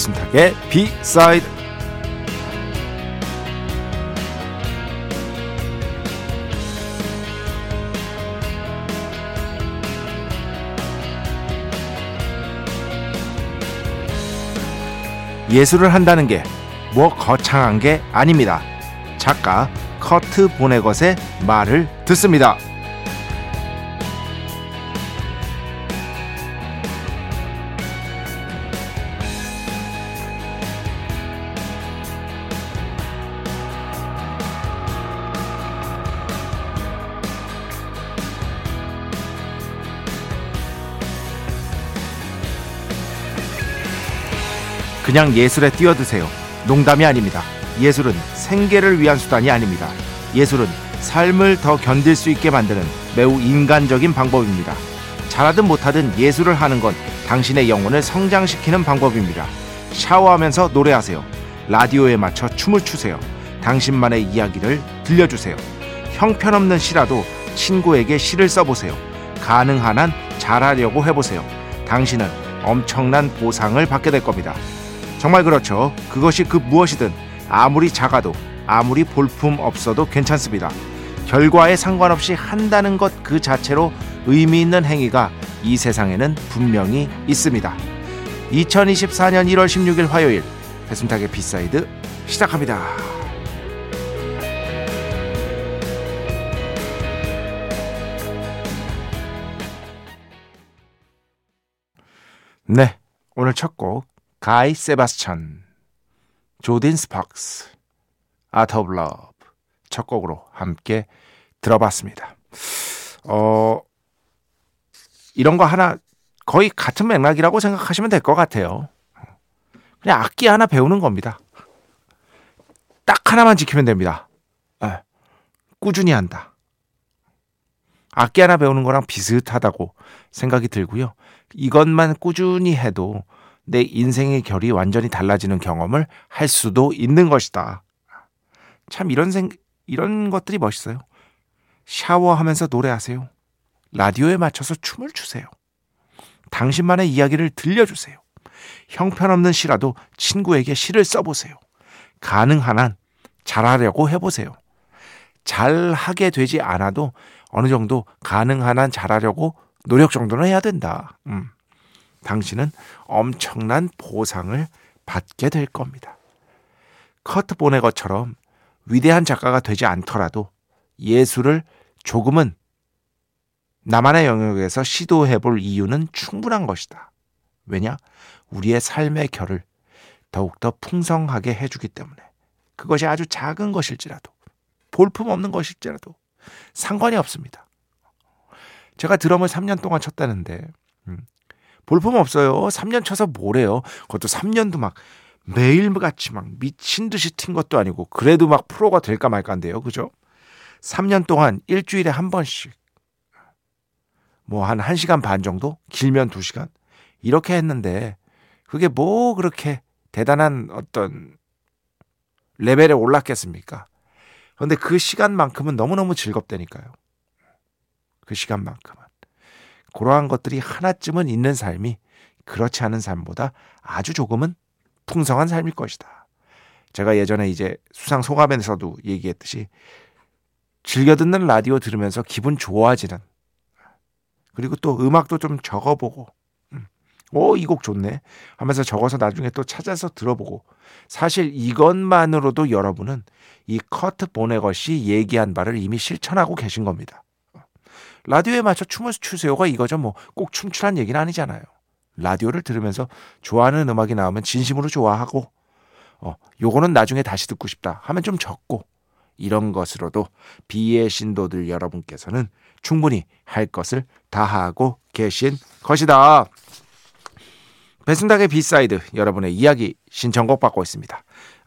배순탁의 비사이드 예술을 한다는 게 뭐 거창한 게 아닙니다. 작가 커트 보네것의 말을 듣습니다. 그냥 예술에 뛰어드세요. 농담이 아닙니다. 예술은 생계를 위한 수단이 아닙니다. 예술은 삶을 더 견딜 수 있게 만드는 매우 인간적인 방법입니다. 잘하든 못하든 예술을 하는 건 당신의 영혼을 성장시키는 방법입니다. 샤워하면서 노래하세요. 라디오에 맞춰 춤을 추세요. 당신만의 이야기를 들려주세요. 형편없는 시라도 친구에게 시를 써보세요. 가능한 한 잘하려고 해보세요. 당신은 엄청난 보상을 받게 될 겁니다. 정말 그렇죠. 그것이 그 무엇이든 아무리 작아도 아무리 볼품 없어도 괜찮습니다. 결과에 상관없이 한다는 것 그 자체로 의미 있는 행위가 이 세상에는 분명히 있습니다. 2024년 1월 16일 화요일 배순탁의 B side 시작합니다. 네, 오늘 첫 곡 가이 세바스찬, 조딘 스팍스, Art of Love 첫 곡으로 함께 들어봤습니다. 어, 이런 거 하나 거의 같은 맥락이라고 생각하시면 될 것 같아요. 그냥 악기 하나 배우는 겁니다. 딱 하나만 지키면 됩니다. 네. 꾸준히 한다. 악기 하나 배우는 거랑 비슷하다고 생각이 들고요. 이것만 꾸준히 해도 내 인생의 결이 완전히 달라지는 경험을 할 수도 있는 것이다. 참 이런 생 이런 것들이 멋있어요. 샤워하면서 노래하세요. 라디오에 맞춰서 춤을 추세요. 당신만의 이야기를 들려주세요. 형편없는 시라도 친구에게 시를 써보세요. 가능한 한 잘하려고 해보세요. 잘하게 되지 않아도 어느 정도 가능한 한 잘하려고 노력 정도는 해야 된다. 음. 당신은 엄청난 보상을 받게 될 겁니다. 커트 보네거처럼 위대한 작가가 되지 않더라도 예술을 조금은 나만의 영역에서 시도해 볼 이유는 충분한 것이다. 왜냐? 우리의 삶의 결을 더욱더 풍성하게 해주기 때문에. 그것이 아주 작은 것일지라도, 볼품 없는 것일지라도 상관이 없습니다. 제가 드럼을 3년 동안 쳤다는데, 음, 볼품 없어요. 3년 쳐서 뭐래요. 그것도 3년도 막 매일같이 막 미친 듯이 튄 것도 아니고 그래도 막 프로가 될까 말까인데요. 그죠? 3년 동안 일주일에 한 번씩 뭐 한 1시간 반 정도? 길면 2시간? 이렇게 했는데 그게 뭐 그렇게 대단한 어떤 레벨에 올랐겠습니까? 그런데 그 시간만큼은 너무너무 즐겁다니까요. 그 시간만큼은. 그러한 것들이 하나쯤은 있는 삶이 그렇지 않은 삶보다 아주 조금은 풍성한 삶일 것이다. 제가 예전에 이제 수상 소감에서도 얘기했듯이 즐겨 듣는 라디오 들으면서 기분 좋아지는 그리고 또 음악도 좀 적어보고 음, 오이 곡 좋네 하면서 적어서 나중에 또 찾아서 들어보고 사실 이것만으로도 여러분은 이 커트 보네것이 얘기한 바를 이미 실천하고 계신 겁니다. 라디오에 맞춰 춤을 추세요가 이거죠. 뭐 꼭 춤추란 얘기는 아니잖아요. 라디오를 들으면서 좋아하는 음악이 나오면 진심으로 좋아하고 어, 요거는 나중에 다시 듣고 싶다 하면 좀 적고 이런 것으로도 B의 신도들 여러분께서는 충분히 할 것을 다하고 계신 것이다. 배순탁의 B side 여러분의 이야기 신청곡 받고 있습니다.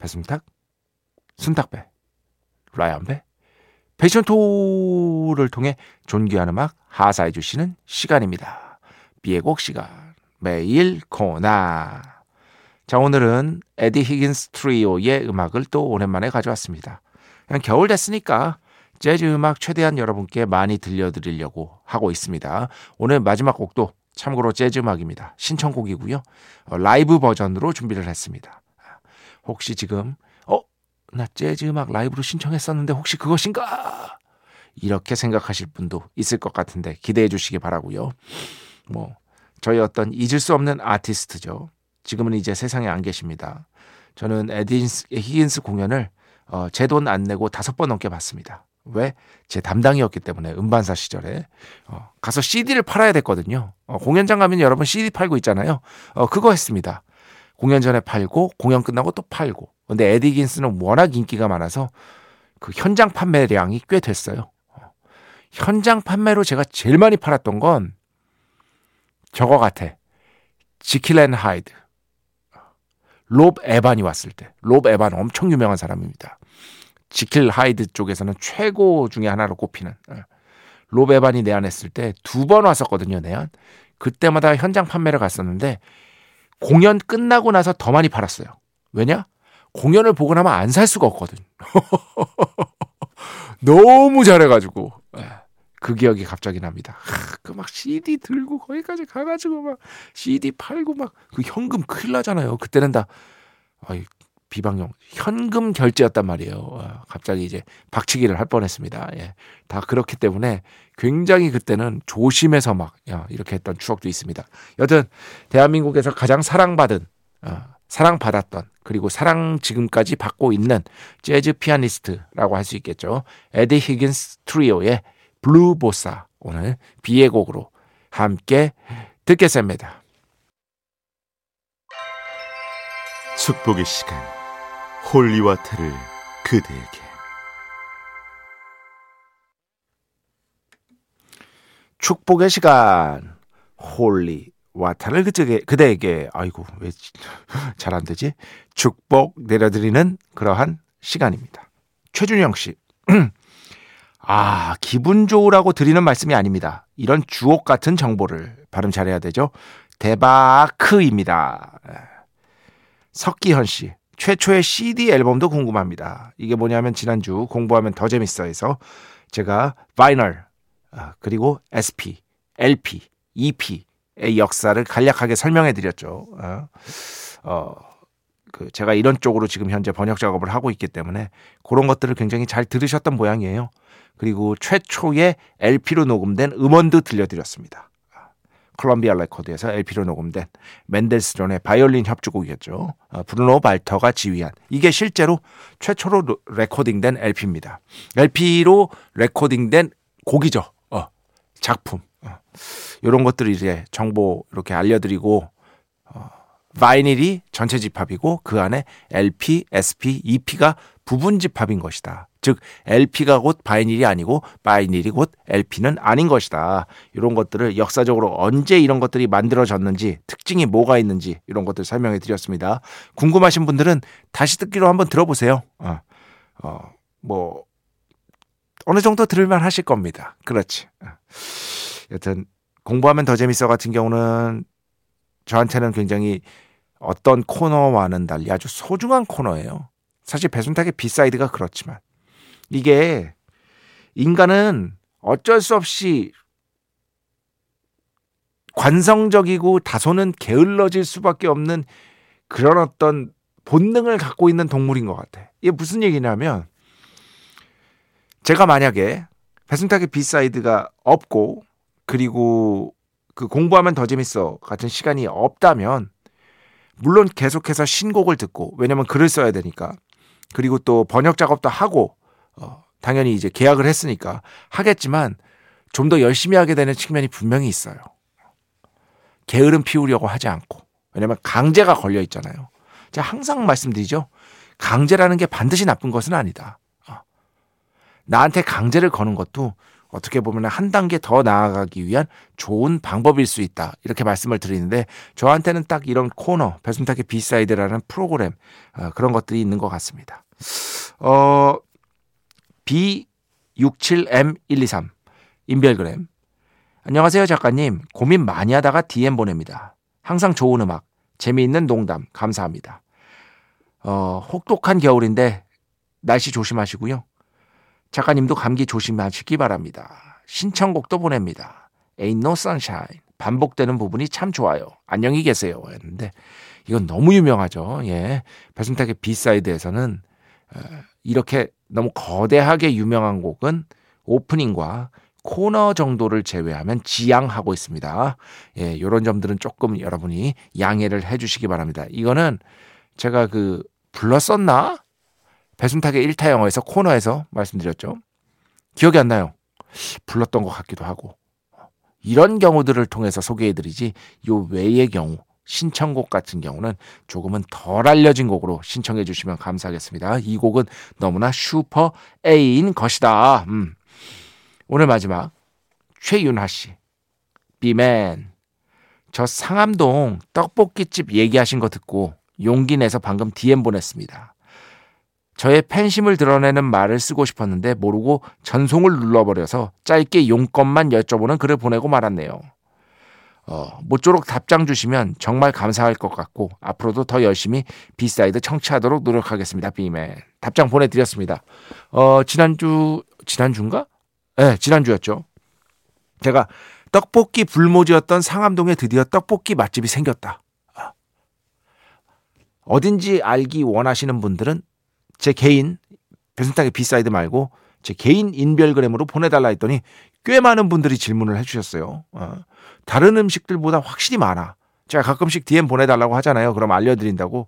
배순탁, 순탁배, 라이언배, 패션토를 통해 존귀한 음악 하사해 주시는 시간입니다. B의 곡 시간 매일 코나 자 오늘은 에디 히긴스 트리오의 음악을 또 오랜만에 가져왔습니다. 그냥 겨울 됐으니까 재즈 음악 최대한 여러분께 많이 들려드리려고 하고 있습니다. 오늘 마지막 곡도 참고로 재즈 음악입니다. 신청곡이고요. 어, 라이브 버전으로 준비를 했습니다. 혹시 지금 어? 나 재즈 음악 라이브로 신청했었는데 혹시 그것인가? 이렇게 생각하실 분도 있을 것 같은데 기대해 주시기 바라고요. 뭐 저희 어떤 잊을 수 없는 아티스트죠. 지금은 이제 세상에 안 계십니다. 저는 에디 히긴스 공연을 어, 제 돈 안 내고 다섯 번 넘게 봤습니다. 왜? 제 담당이었기 때문에 음반사 시절에 어, 가서 CD를 팔아야 됐거든요. 어, 공연장 가면 여러분 CD 팔고 있잖아요. 어, 그거 했습니다. 공연 전에 팔고 공연 끝나고 또 팔고. 근데 에디 히긴스는 워낙 인기가 많아서 그 현장 판매량이 꽤 됐어요. 어, 현장 판매로 제가 제일 많이 팔았던 건 저거 같아. 지킬앤 하이드. 롭 에반이 왔을 때. 롭 에반 엄청 유명한 사람입니다. 지킬 하이드 쪽에서는 최고 중에 하나로 꼽히는 예. 롭 에반이 내한했을 때 두 번 왔었거든요, 내한. 그때마다 현장 판매를 갔었는데 공연 끝나고 나서 더 많이 팔았어요. 왜냐? 공연을 보고 나면 안 살 수가 없거든. 너무 잘해가지고. 예. 그 기억이 갑자기 납니다. 그 막 CD 들고 거기까지 가가지고 막 CD 팔고 막 그 현금 큰일 나잖아요. 그때는 다 아이, 비방용 현금 결제였단 말이에요. 어, 갑자기 이제 박치기를 할 뻔했습니다. 예. 다 그렇기 때문에 굉장히 그때는 조심해서 막 야, 이렇게 했던 추억도 있습니다. 여튼 대한민국에서 가장 사랑받은 어, 사랑받았던 그리고 사랑 지금까지 받고 있는 재즈 피아니스트라고 할 수 있겠죠. 에디 히긴스 트리오의 Blue Bossa 오늘 B의 곡으로 함께 듣겠습니다. 축복의 시간 holy water를 그대에게 축복의 시간 holy water를 그에게 그대에게 아이고 왜 잘 안 되지 축복 내려드리는 그러한 시간입니다. 최준영 씨. 아, 기분 좋으라고 드리는 말씀이 아닙니다. 이런 주옥 같은 정보를 발음 잘해야 되죠. 대바크입니다. 석기현 씨. 최초의 CD 앨범도 궁금합니다. 이게 뭐냐면 지난주 공부하면 더 재밌어 해서 제가 바이널 아, 그리고 SP, LP, EP의 역사를 간략하게 설명해 드렸죠. 어, 어, 그 제가 이런 쪽으로 지금 현재 번역 작업을 하고 있기 때문에 그런 것들을 굉장히 잘 들으셨던 모양이에요. 그리고 최초의 LP로 녹음된 음원도 들려드렸습니다. 콜롬비아 레코드에서 LP로 녹음된 멘델스존의 바이올린 협주곡이었죠. 어, 브루노 발터가 지휘한 이게 실제로 최초로 레코딩된 LP입니다. LP로 레코딩된 곡이죠. 어, 작품. 어, 이런 것들을 이제 정보 이렇게 알려드리고 어, vinyl이 전체 집합이고 그 안에 LP, SP, EP가 부분 집합인 것이다. 즉 LP가 곧 vinyl이 아니고 vinyl이 곧 LP는 아닌 것이다. 이런 것들을 역사적으로 언제 이런 것들이 만들어졌는지 특징이 뭐가 있는지 이런 것들 설명해 드렸습니다. 궁금하신 분들은 다시 듣기로 한번 들어보세요. 어, 어, 뭐 어느 정도 들을만 하실 겁니다. 그렇지. 어. 여튼 공부하면 더 재밌어 같은 경우는 저한테는 굉장히 어떤 코너와는 달리 아주 소중한 코너예요. 사실 배순탁의 B side가 그렇지만 이게 인간은 어쩔 수 없이 관성적이고 다소는 게을러질 수밖에 없는 그런 어떤 본능을 갖고 있는 동물인 것 같아. 이게 무슨 얘기냐면 제가 만약에 배순탁의 B side가 없고 그리고 그 공부하면 더 재밌어 같은 시간이 없다면 물론 계속해서 신곡을 듣고 왜냐면 글을 써야 되니까 그리고 또 번역 작업도 하고 어, 당연히 이제 계약을 했으니까 하겠지만 좀 더 열심히 하게 되는 측면이 분명히 있어요. 게으름 피우려고 하지 않고 왜냐면 강제가 걸려 있잖아요. 제가 항상 말씀드리죠. 강제라는 게 반드시 나쁜 것은 아니다. 어. 나한테 강제를 거는 것도 어떻게 보면 한 단계 더 나아가기 위한 좋은 방법일 수 있다. 이렇게 말씀을 드리는데 저한테는 딱 이런 코너, 배순탁의 B side라는 프로그램 어, 그런 것들이 있는 것 같습니다. 어, B67M123 인별그램 안녕하세요 작가님 고민 많이 하다가 DM 보냅니다. 항상 좋은 음악, 재미있는 농담 감사합니다. 어, 혹독한 겨울인데 날씨 조심하시고요. 작가님도 감기 조심하시기 바랍니다. 신청곡도 보냅니다. Ain't no sunshine. 반복되는 부분이 참 좋아요. 안녕히 계세요. 했는데 이건 너무 유명하죠. 예. 배순탁의 비사이드에서는 이렇게 너무 거대하게 유명한 곡은 오프닝과 코너 정도를 제외하면 지양하고 있습니다. 예, 요런 점들은 조금 여러분이 양해를 해 주시기 바랍니다. 이거는 제가 그 불렀었나? 배순탁의 1타 영어에서 코너에서 말씀드렸죠. 기억이 안 나요. 불렀던 것 같기도 하고. 이런 경우들을 통해서 소개해드리지 요 외의 경우 신청곡 같은 경우는 조금은 덜 알려진 곡으로 신청해 주시면 감사하겠습니다. 이 곡은 너무나 슈퍼 A인 것이다. 음. 오늘 마지막 최윤하 씨. 비맨. 저 상암동 떡볶이집 얘기하신 거 듣고 용기 내서 방금 DM 보냈습니다. 저의 팬심을 드러내는 말을 쓰고 싶었는데 모르고 전송을 눌러버려서 짧게 용건만 여쭤보는 글을 보내고 말았네요. 어, 모쪼록 답장 주시면 정말 감사할 것 같고 앞으로도 더 열심히 B side 청취하도록 노력하겠습니다. B맨 답장 보내드렸습니다. 어, 지난주 지난주인가? 네, 지난주였죠. 제가 떡볶이 불모지였던 상암동에 드디어 떡볶이 맛집이 생겼다. 아. 어딘지 알기 원하시는 분들은 제 개인 배순탁의 B side 말고 제 개인 인별그램으로 보내달라 했더니 꽤 많은 분들이 질문을 해주셨어요. 어. 다른 음식들보다 확실히 많아. 제가 가끔씩 DM 보내달라고 하잖아요. 그럼 알려드린다고.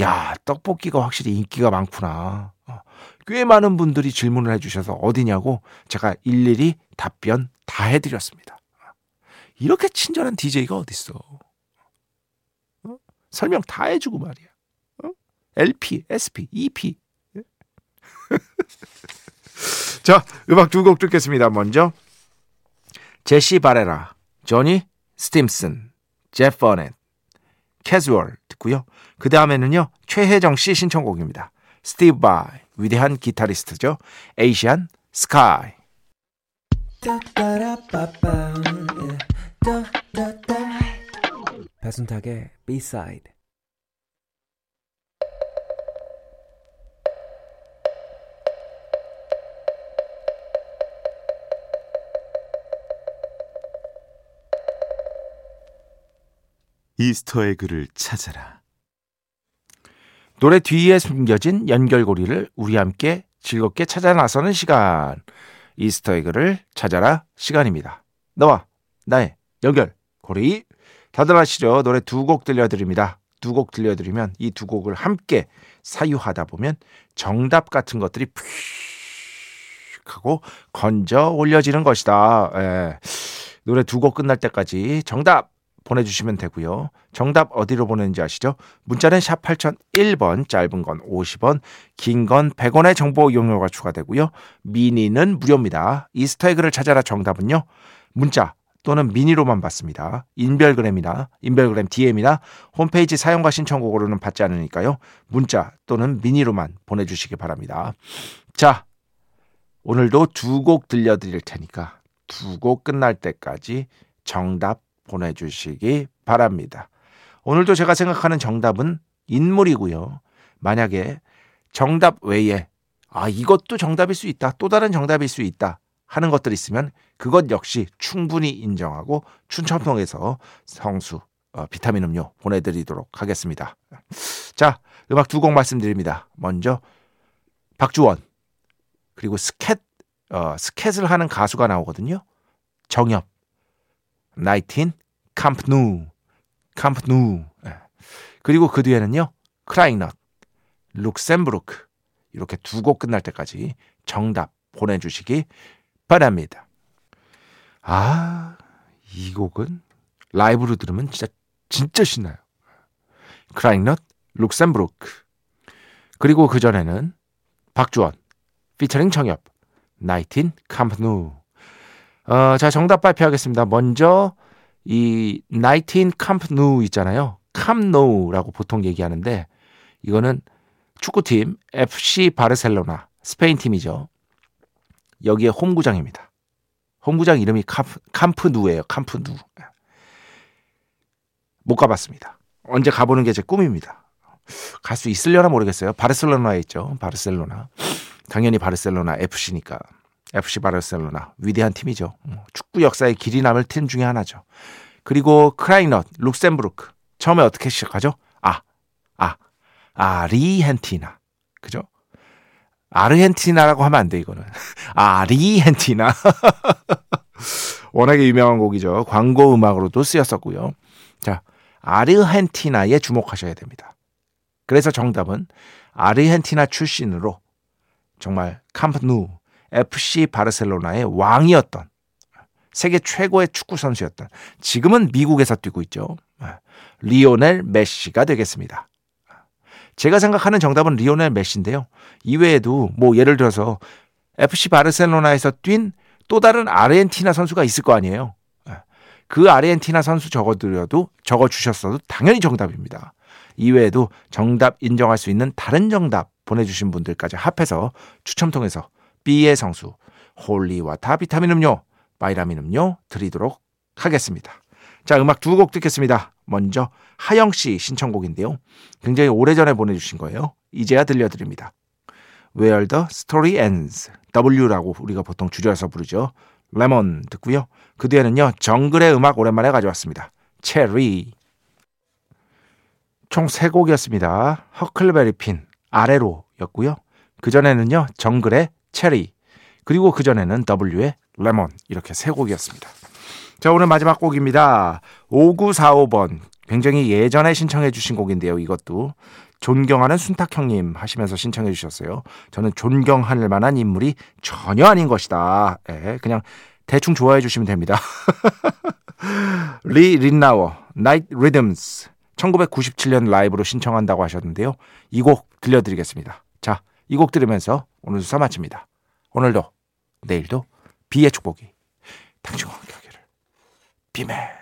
야, 떡볶이가 확실히 인기가 많구나. 어. 꽤 많은 분들이 질문을 해주셔서 어디냐고 제가 일일이 답변 다 해드렸습니다. 이렇게 친절한 DJ가 어딨어. 어? 설명 다 해주고 말이야. 어? LP, SP, EP. 자, 음악 두 곡 듣겠습니다. 먼저 제시 바레라, 조니 스팀슨, 제프 버넷, 캐주얼 듣고요. 그 다음에는요 최혜정 씨 신청곡입니다. 스티브 바이 위대한 기타리스트죠. Asian Sky. 배순탁의 B-side 이스터의 글을 찾아라. 노래 뒤에 숨겨진 연결고리를 우리 함께 즐겁게 찾아 나서는 시간. 이스터 에그를 찾아라 시간입니다. 너와 나의 연결고리. 다들 아시죠? 노래 두 곡 들려드립니다. 두 곡 들려드리면 이 두 곡을 함께 사유하다 보면 정답 같은 것들이 푸익 하고 건져 올려지는 것이다. 예. 노래 두 곡 끝날 때까지 정답 보내주시면 되고요. 정답 어디로 보내는지 아시죠? 문자는 샵 8001번, 짧은 건 50원, 긴 건 100원의 정보 이용료가 추가되고요. 미니는 무료입니다. 이스터에그를 찾아라 정답은요. 문자 또는 미니로만 받습니다. 인별그램이나 인별그램 DM이나 홈페이지 사용과 신청곡으로는 받지 않으니까요. 문자 또는 미니로만 보내주시기 바랍니다. 자, 오늘도 두 곡 들려드릴 테니까 두 곡 끝날 때까지 정답 보내주시기 바랍니다. 오늘도 제가 생각하는 정답은 인물이고요. 만약에 정답 외에 아 이것도 정답일 수 있다. 또 다른 정답일 수 있다. 하는 것들 있으면 그것 역시 충분히 인정하고 춘천통에서 성수 어, 비타민 음료 보내드리도록 하겠습니다. 자 음악 두 곡 말씀드립니다. 먼저 박주원 그리고 스캣 어, 스캣을 하는 가수가 나오거든요. 정엽 나이틴 캄프누 캄프누 예. 그리고 그 뒤에는요 크라잉넛 룩셈부르크 이렇게 두 곡 끝날 때까지 정답 보내주시기 바랍니다. 아, 이 곡은 라이브로 들으면 진짜 진짜 신나요. 크라잉넛 룩셈부르크 그리고 그 전에는 박주원 피처링 정엽 Night in 캄프누 어, 자 정답 발표하겠습니다. 먼저 이 Night in 캄프누 있잖아요. 캄노우라고 보통 얘기하는데 이거는 축구팀 FC 바르셀로나 스페인 팀이죠. 여기에 홈구장입니다. 홈구장 이름이 캄프, 캄프누예요. 캄프누. 못 가봤습니다. 언제 가보는 게 제 꿈입니다. 갈 수 있으려나 모르겠어요. 바르셀로나에 있죠. 바르셀로나. 당연히 바르셀로나 FC니까. FC 바르셀로나 위대한 팀이죠. 축구 역사의 길이 남을 팀 중에 하나죠. 그리고 크라이넛 룩셈부르크 처음에 어떻게 시작하죠? 아, 아, 아리헨티나 그죠? 아르헨티나라고 하면 안 돼 이거는 아리헨티나 워낙에 유명한 곡이죠. 광고 음악으로도 쓰였었고요. 자, 아르헨티나에 주목하셔야 됩니다. 그래서 정답은 아르헨티나 출신으로 정말 캄프누 FC 바르셀로나의 왕이었던 세계 최고의 축구 선수였던 지금은 미국에서 뛰고 있죠. 리오넬 메시가 되겠습니다. 제가 생각하는 정답은 리오넬 메시인데요. 이외에도 뭐 예를 들어서 FC 바르셀로나에서 뛴 또 다른 아르헨티나 선수가 있을 거 아니에요. 그 아르헨티나 선수 적어드려도 적어 주셨어도 당연히 정답입니다. 이외에도 정답 인정할 수 있는 다른 정답 보내주신 분들까지 합해서 추첨 통해서 B의 성수 holy water 비타민 음료 바이라민 음료 드리도록 하겠습니다. 자 음악 두 곡 듣겠습니다. 먼저 하영 씨 신청곡인데요. 굉장히 오래전에 보내주신 거예요. 이제야 들려드립니다. Where the Story Ends W라고 우리가 보통 줄여서 부르죠. 레몬 듣고요. 그 뒤에는요 정글의 음악 오랜만에 가져왔습니다. 체리 총세 곡이었습니다. 허클베리 핀 아래로였고요. 그 전에는요 정글의 체리 그리고 그 전에는 W의 레몬 이렇게 세 곡이었습니다. 자 오늘 마지막 곡입니다. 5945번 굉장히 예전에 신청해 주신 곡인데요. 이것도 존경하는 순탁 형님 하시면서 신청해 주셨어요. 저는 존경할 만한 인물이 전혀 아닌 것이다. 예, 그냥 대충 좋아해 주시면 됩니다. 리 린나워, Night Rhythms 1997년 라이브로 신청한다고 하셨는데요. 이 곡 들려드리겠습니다. 자, 이 곡 들으면서 오늘 수사 마칩니다. 오늘도 내일도 비의 축복이 당신과 함께 하기를. 비매.